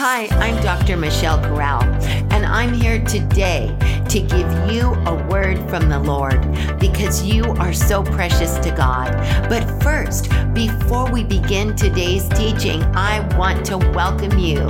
Hi, I'm Dr. Michelle Corral, and I'm here today to give you a word from the Lord because you are so precious to God. But first, before we begin today's teaching, I want to welcome you.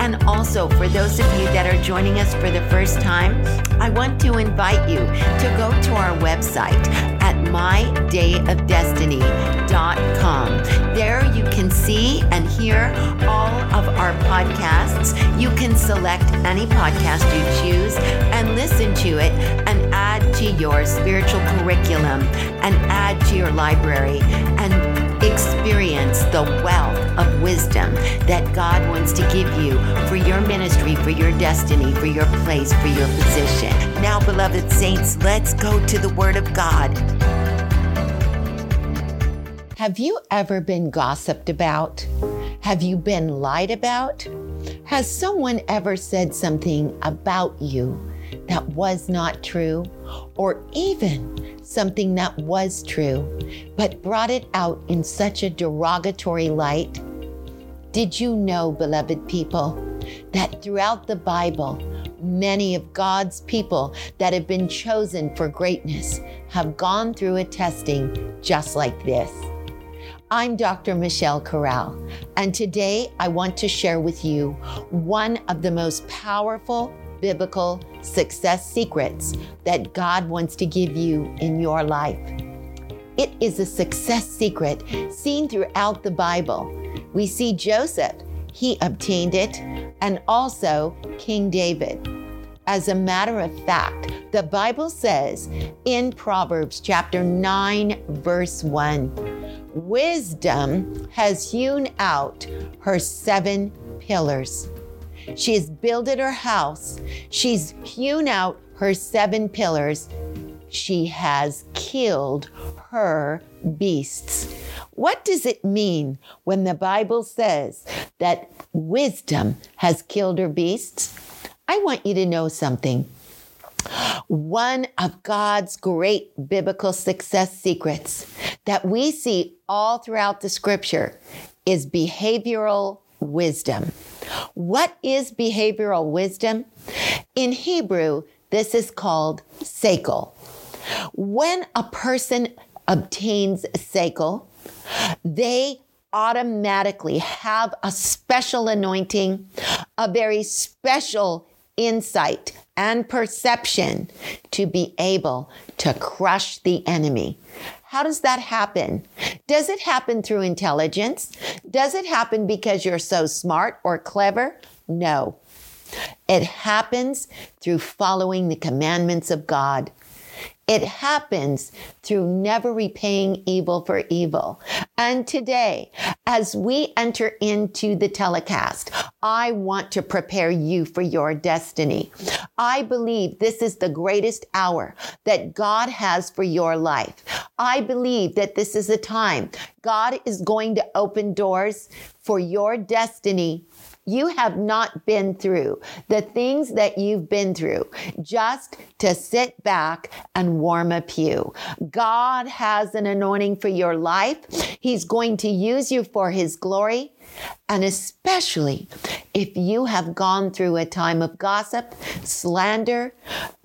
And also, for those of you that are joining us for the first time, I want to invite you to go to our website mydayofdestiny.com. There you can see and hear all of our podcasts. You can select any podcast you choose and listen to it and add to your spiritual curriculum and add to your library and experience the wealth of wisdom that God wants to give you for your ministry, for your destiny, for your place, for your position. Now, beloved saints, let's go to the Word of God. Have you ever been gossiped about? Have you been lied about? Has someone ever said something about you that was not true? Or even something that was true, but brought it out in such a derogatory light? Did you know, beloved people, that throughout the Bible, many of God's people that have been chosen for greatness have gone through a testing just like this? I'm Dr. Michelle Corral, and today I want to share with you one of the most powerful biblical success secrets that God wants to give you in your life. It is a success secret seen throughout the Bible. We see Joseph, he obtained it, and also King David. As a matter of fact, the Bible says in Proverbs chapter 9, verse 1 Wisdom has hewn out her seven pillars. She has builded her house, she's hewn out her seven pillars. She has killed her beasts. What does it mean when the Bible says that wisdom has killed her beasts? I want you to know something. One of God's great biblical success secrets that we see all throughout the scripture is behavioral wisdom. What is behavioral wisdom? In Hebrew, this is called sekel. When a person obtains sekel, they automatically have a special anointing, a very special insight and perception to be able to crush the enemy. How does that happen? Does it happen through intelligence? Does it happen because you're so smart or clever? No. It happens through following the commandments of God. It happens through never repaying evil for evil. And today, as we enter into the telecast, I want to prepare you for your destiny. I believe this is the greatest hour that God has for your life. I believe that this is a time. God is going to open doors for your destiny you have not been through the things that you've been through just to sit back and warm a pew. God has an anointing for your life. He's going to use you for his glory. And especially if you have gone through a time of gossip, slander,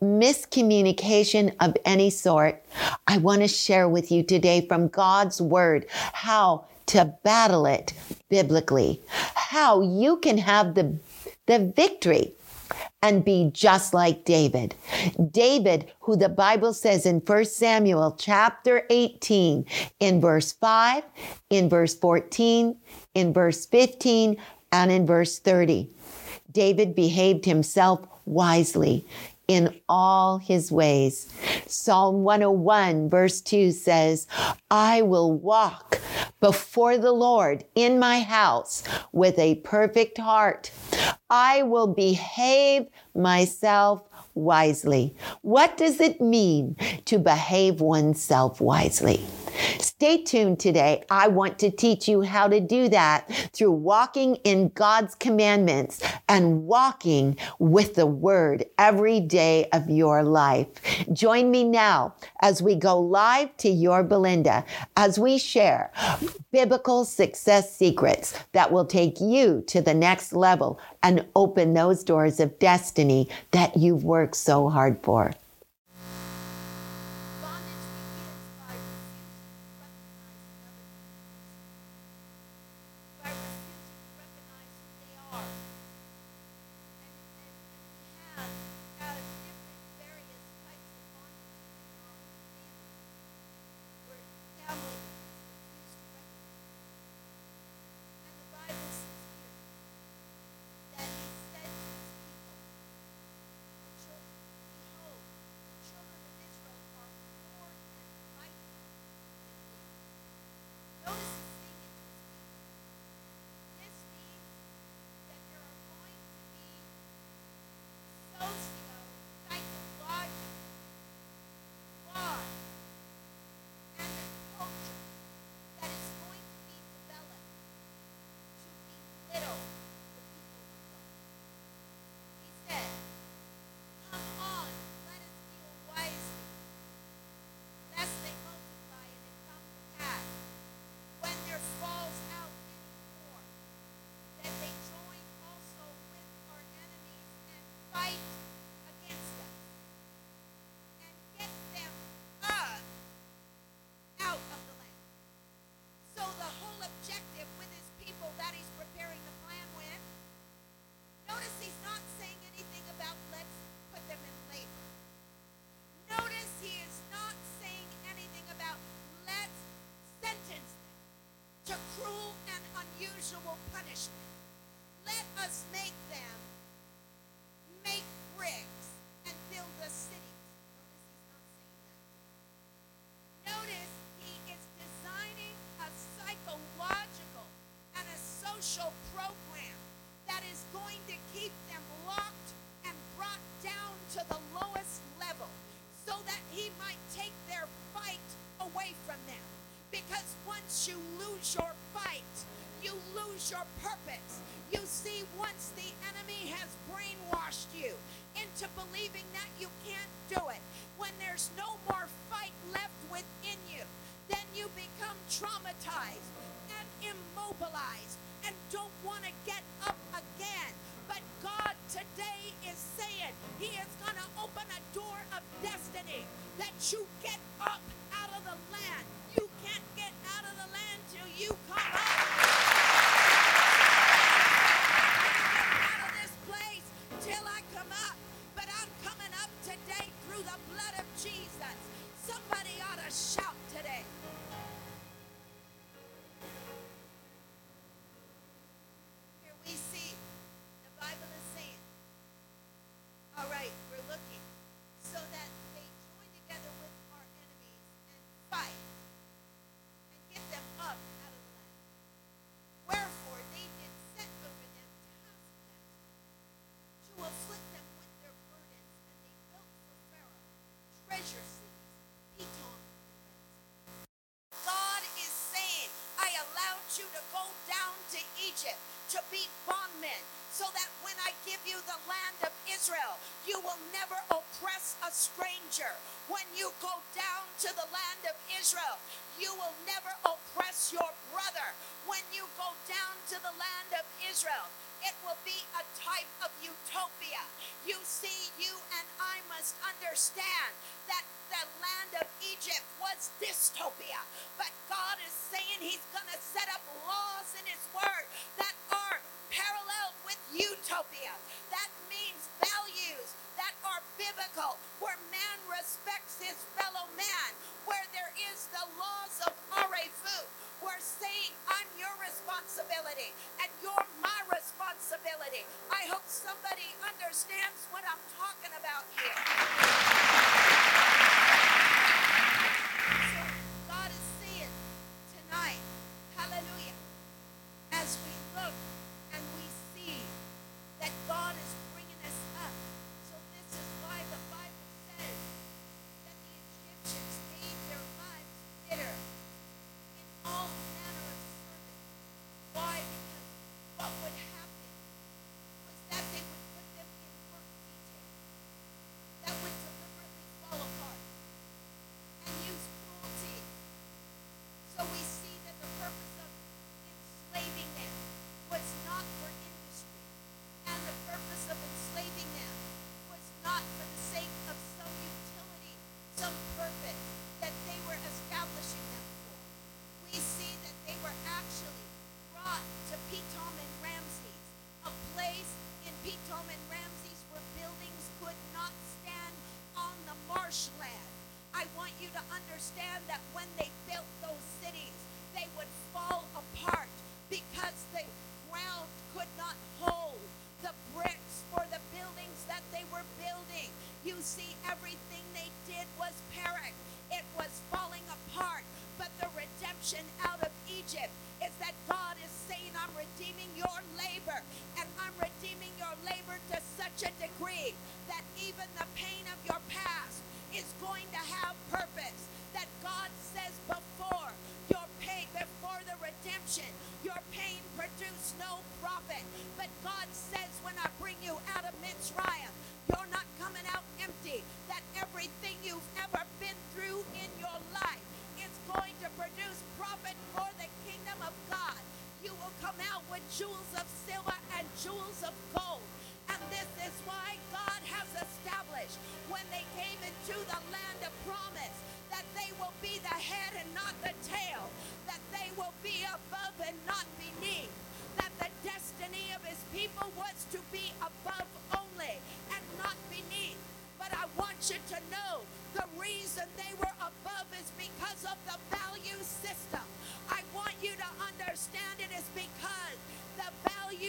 miscommunication of any sort, I want to share with you today from God's word how to battle it biblically, how you can have the, the victory and be just like David. David, who the Bible says in 1 Samuel chapter 18, in verse 5, in verse 14, in verse 15, and in verse 30. David behaved himself wisely in all his ways. Psalm 101, verse 2 says, I will walk before the Lord in my house with a perfect heart. I will behave myself wisely. What does it mean to behave oneself wisely? Stay tuned today. I want to teach you how to do that through walking in God's commandments and walking with the word every day of your life. Join me now as we go live to your Belinda as we share biblical success secrets that will take you to the next level and open those doors of destiny that you've worked so hard for. usual punishment. Let us make them make bricks and build a city. gonna stranger. When you go down to the land of Israel,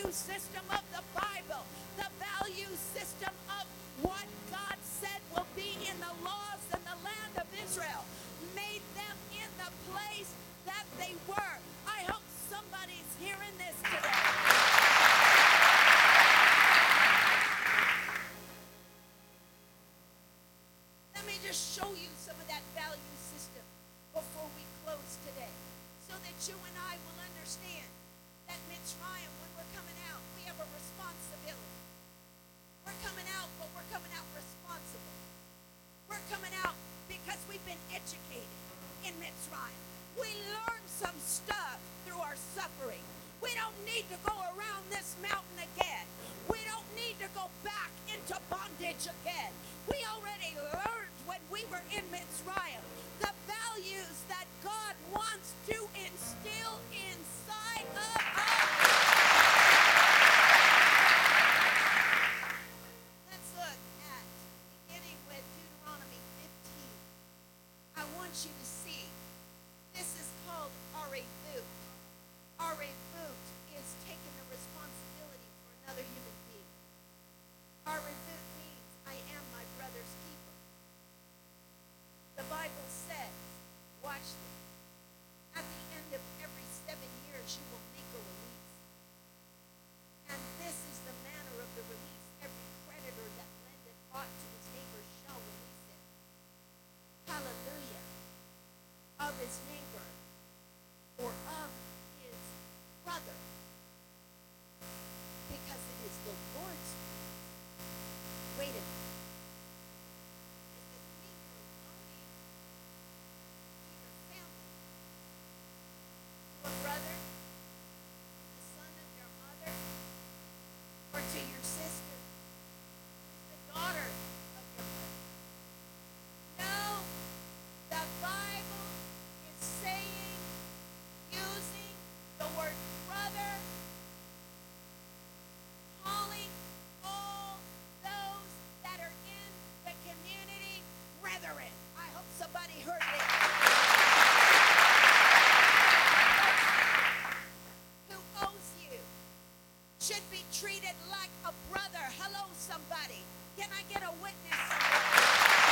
value system of the Bible, the value system of what God said will be in the laws in the land of Israel. treated like a brother. Hello, somebody. Can I get a witness?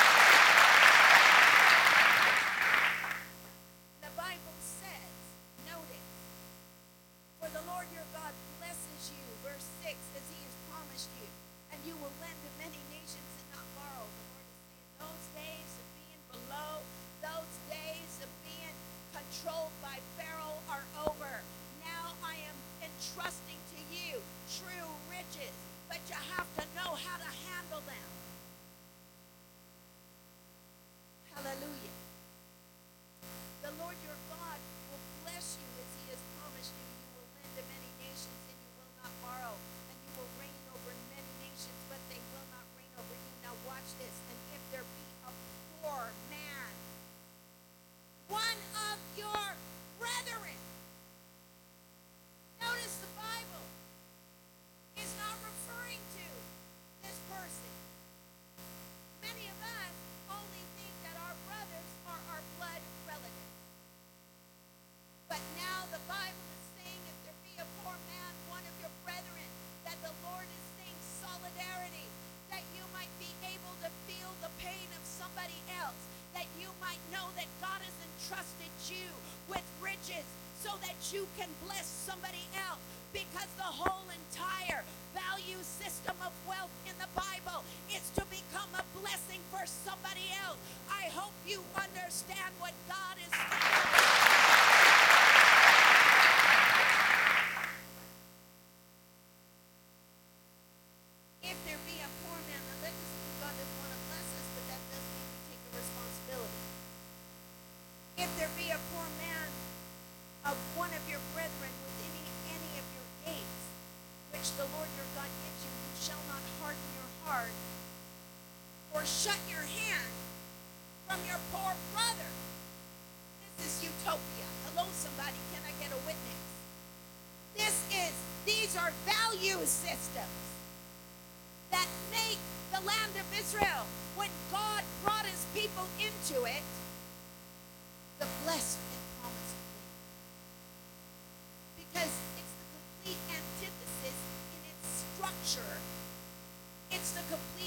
It's the complete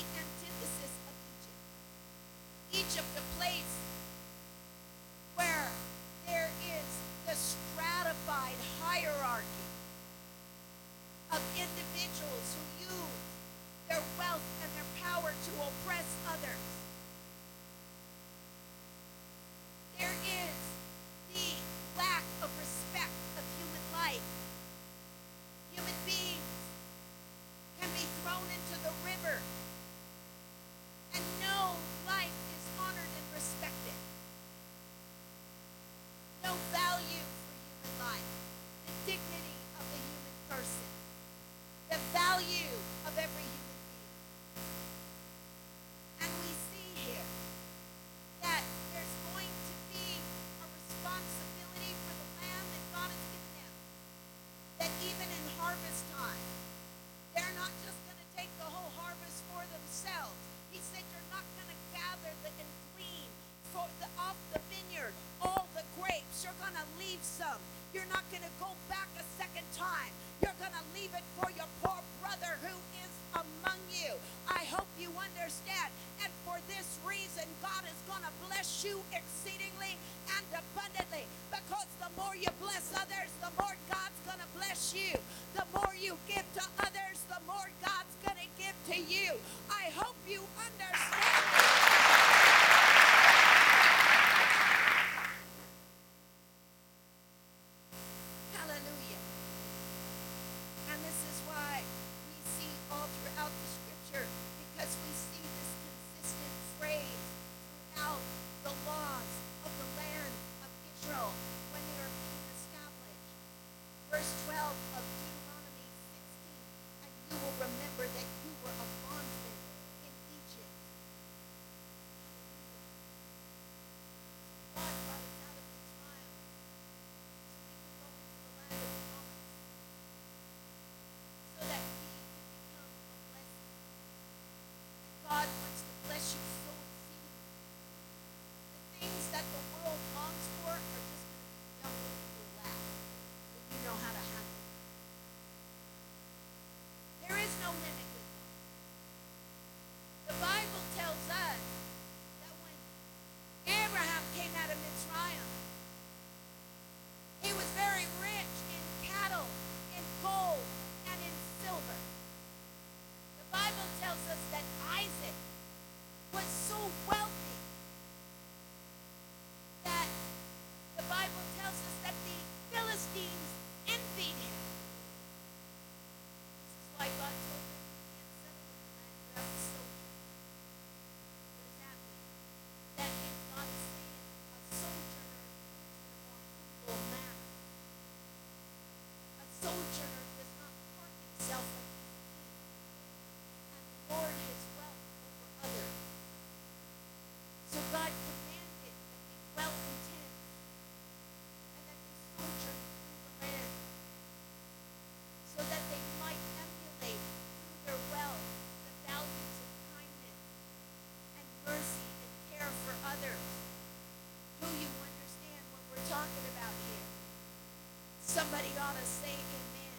To say amen.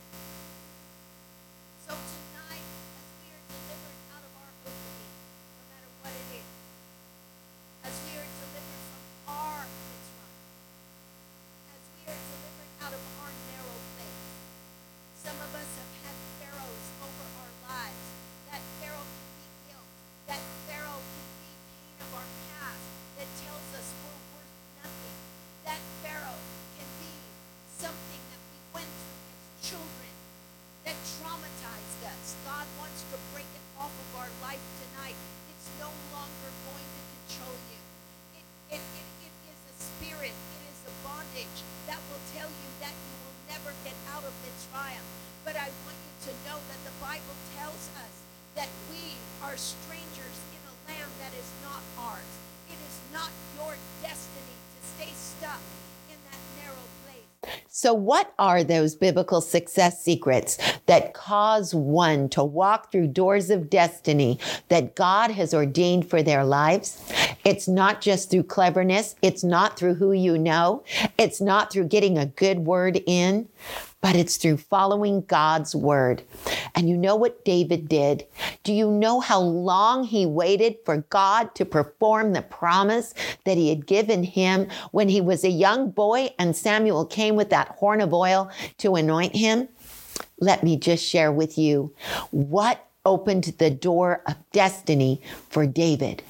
So tonight, as we are delivered out of our opening, no matter what it is, as we are delivered from our Mitzrayim, as we are delivered out of our narrow place, some of us have had pharaohs over our lives. That pharaoh can be guilt. That pharaoh can be pain of our past that tells us we're worth nothing. That pharaoh can be something that we went through are strangers in a land that is not ours. It is not your destiny to stay stuck in that narrow place. So, what are those biblical success secrets that cause one to walk through doors of destiny that God has ordained for their lives? It's not just through cleverness. It's not through who you know. It's not through getting a good word in, but it's through following God's word. And you know what David did? Do you know how long he waited for God to perform the promise that he had given him when he was a young boy and Samuel came with that horn of oil to anoint him? Let me just share with you what opened the door of destiny for David.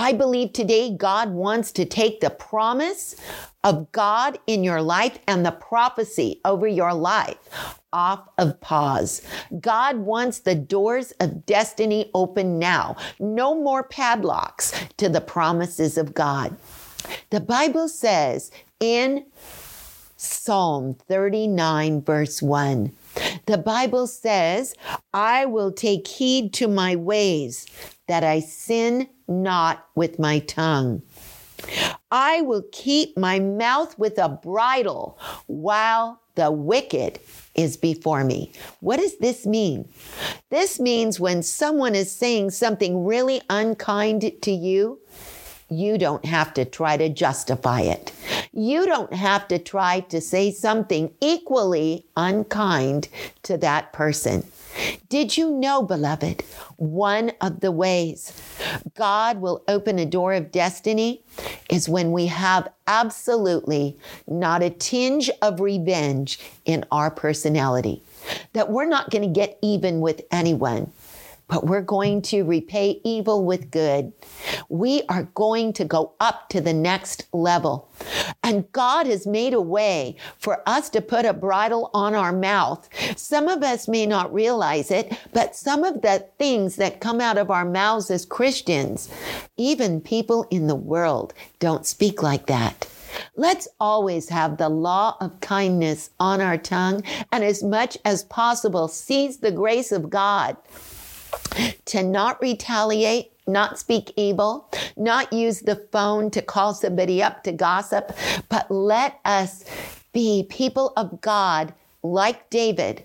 I believe today God wants to take the promise of God in your life and the prophecy over your life off of pause. God wants the doors of destiny open now. No more padlocks to the promises of God. The Bible says in Psalm 39, verse 1, the Bible says, I will take heed to my ways that I sin not with my tongue. I will keep my mouth with a bridle while the wicked is before me. What does this mean? This means when someone is saying something really unkind to you, you don't have to try to justify it. You don't have to try to say something equally unkind to that person. Did you know, beloved, one of the ways God will open a door of destiny is when we have absolutely not a tinge of revenge in our personality. That we're not going to get even with anyone but we're going to repay evil with good. We are going to go up to the next level. And God has made a way for us to put a bridle on our mouth. Some of us may not realize it, but some of the things that come out of our mouths as Christians, even people in the world don't speak like that. Let's always have the law of kindness on our tongue and as much as possible seize the grace of God to not retaliate, not speak evil, not use the phone to call somebody up to gossip, but let us be people of God like David,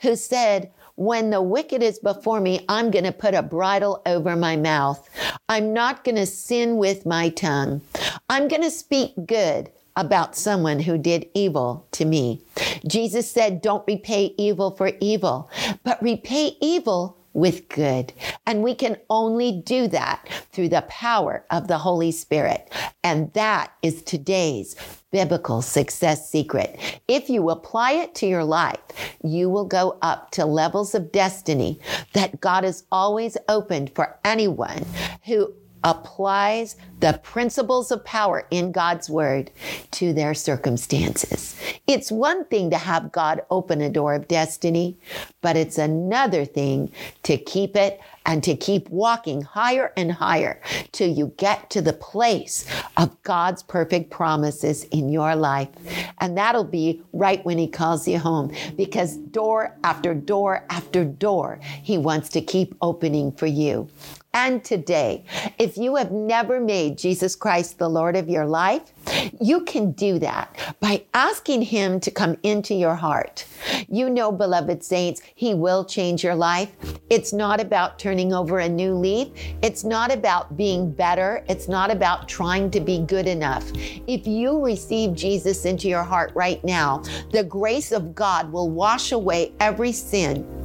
who said, when the wicked is before me, I'm going to put a bridle over my mouth. I'm not going to sin with my tongue. I'm going to speak good about someone who did evil to me. Jesus said, Don't repay evil for evil, but repay evil with good. And we can only do that through the power of the Holy Spirit. And that is today's biblical success secret. If you apply it to your life, you will go up to levels of destiny that God has always opened for anyone who applies the principles of power in God's word to their circumstances. It's one thing to have God open a door of destiny, but it's another thing to keep it and to keep walking higher and higher till you get to the place of God's perfect promises in your life. And that'll be right when He calls you home because door after door after door, He wants to keep opening for you and today. If you have never made Jesus Christ the Lord of your life, you can do that by asking Him to come into your heart. You know, beloved saints, He will change your life. It's not about turning over a new leaf. It's not about being better. It's not about trying to be good enough. If you receive Jesus into your heart right now, the grace of God will wash away every sin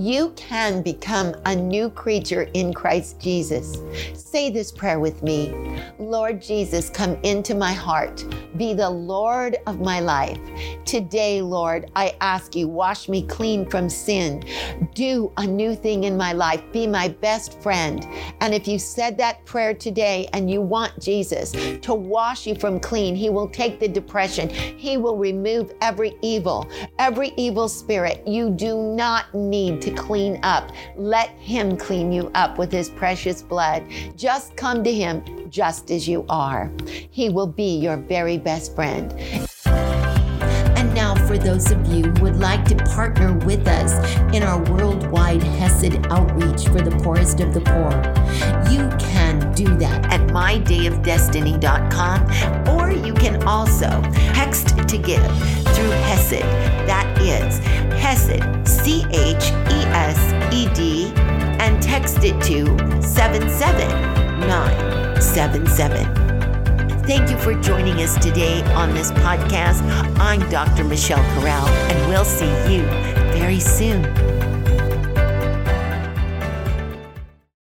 you can become a new creature in Christ Jesus. Say this prayer with me Lord Jesus, come into my heart. Be the Lord of my life. Today, Lord, I ask you, wash me clean from sin. Do a new thing in my life. Be my best friend. And if you said that prayer today and you want Jesus to wash you from clean, He will take the depression. He will remove every evil, every evil spirit. You do not need to clean up. Let Him clean you up with His precious blood. Just come to Him just as you are. He will be your very best friend. And now, for those of you who would like to partner with us in our worldwide HESED outreach for the poorest of the poor. You can do that at mydayofdestiny.com or you can also text to give through HESED. That is HESED, C H E S E D, and text it to 77977. Thank you for joining us today on this podcast. I'm Dr. Michelle Corral, and we'll see you very soon.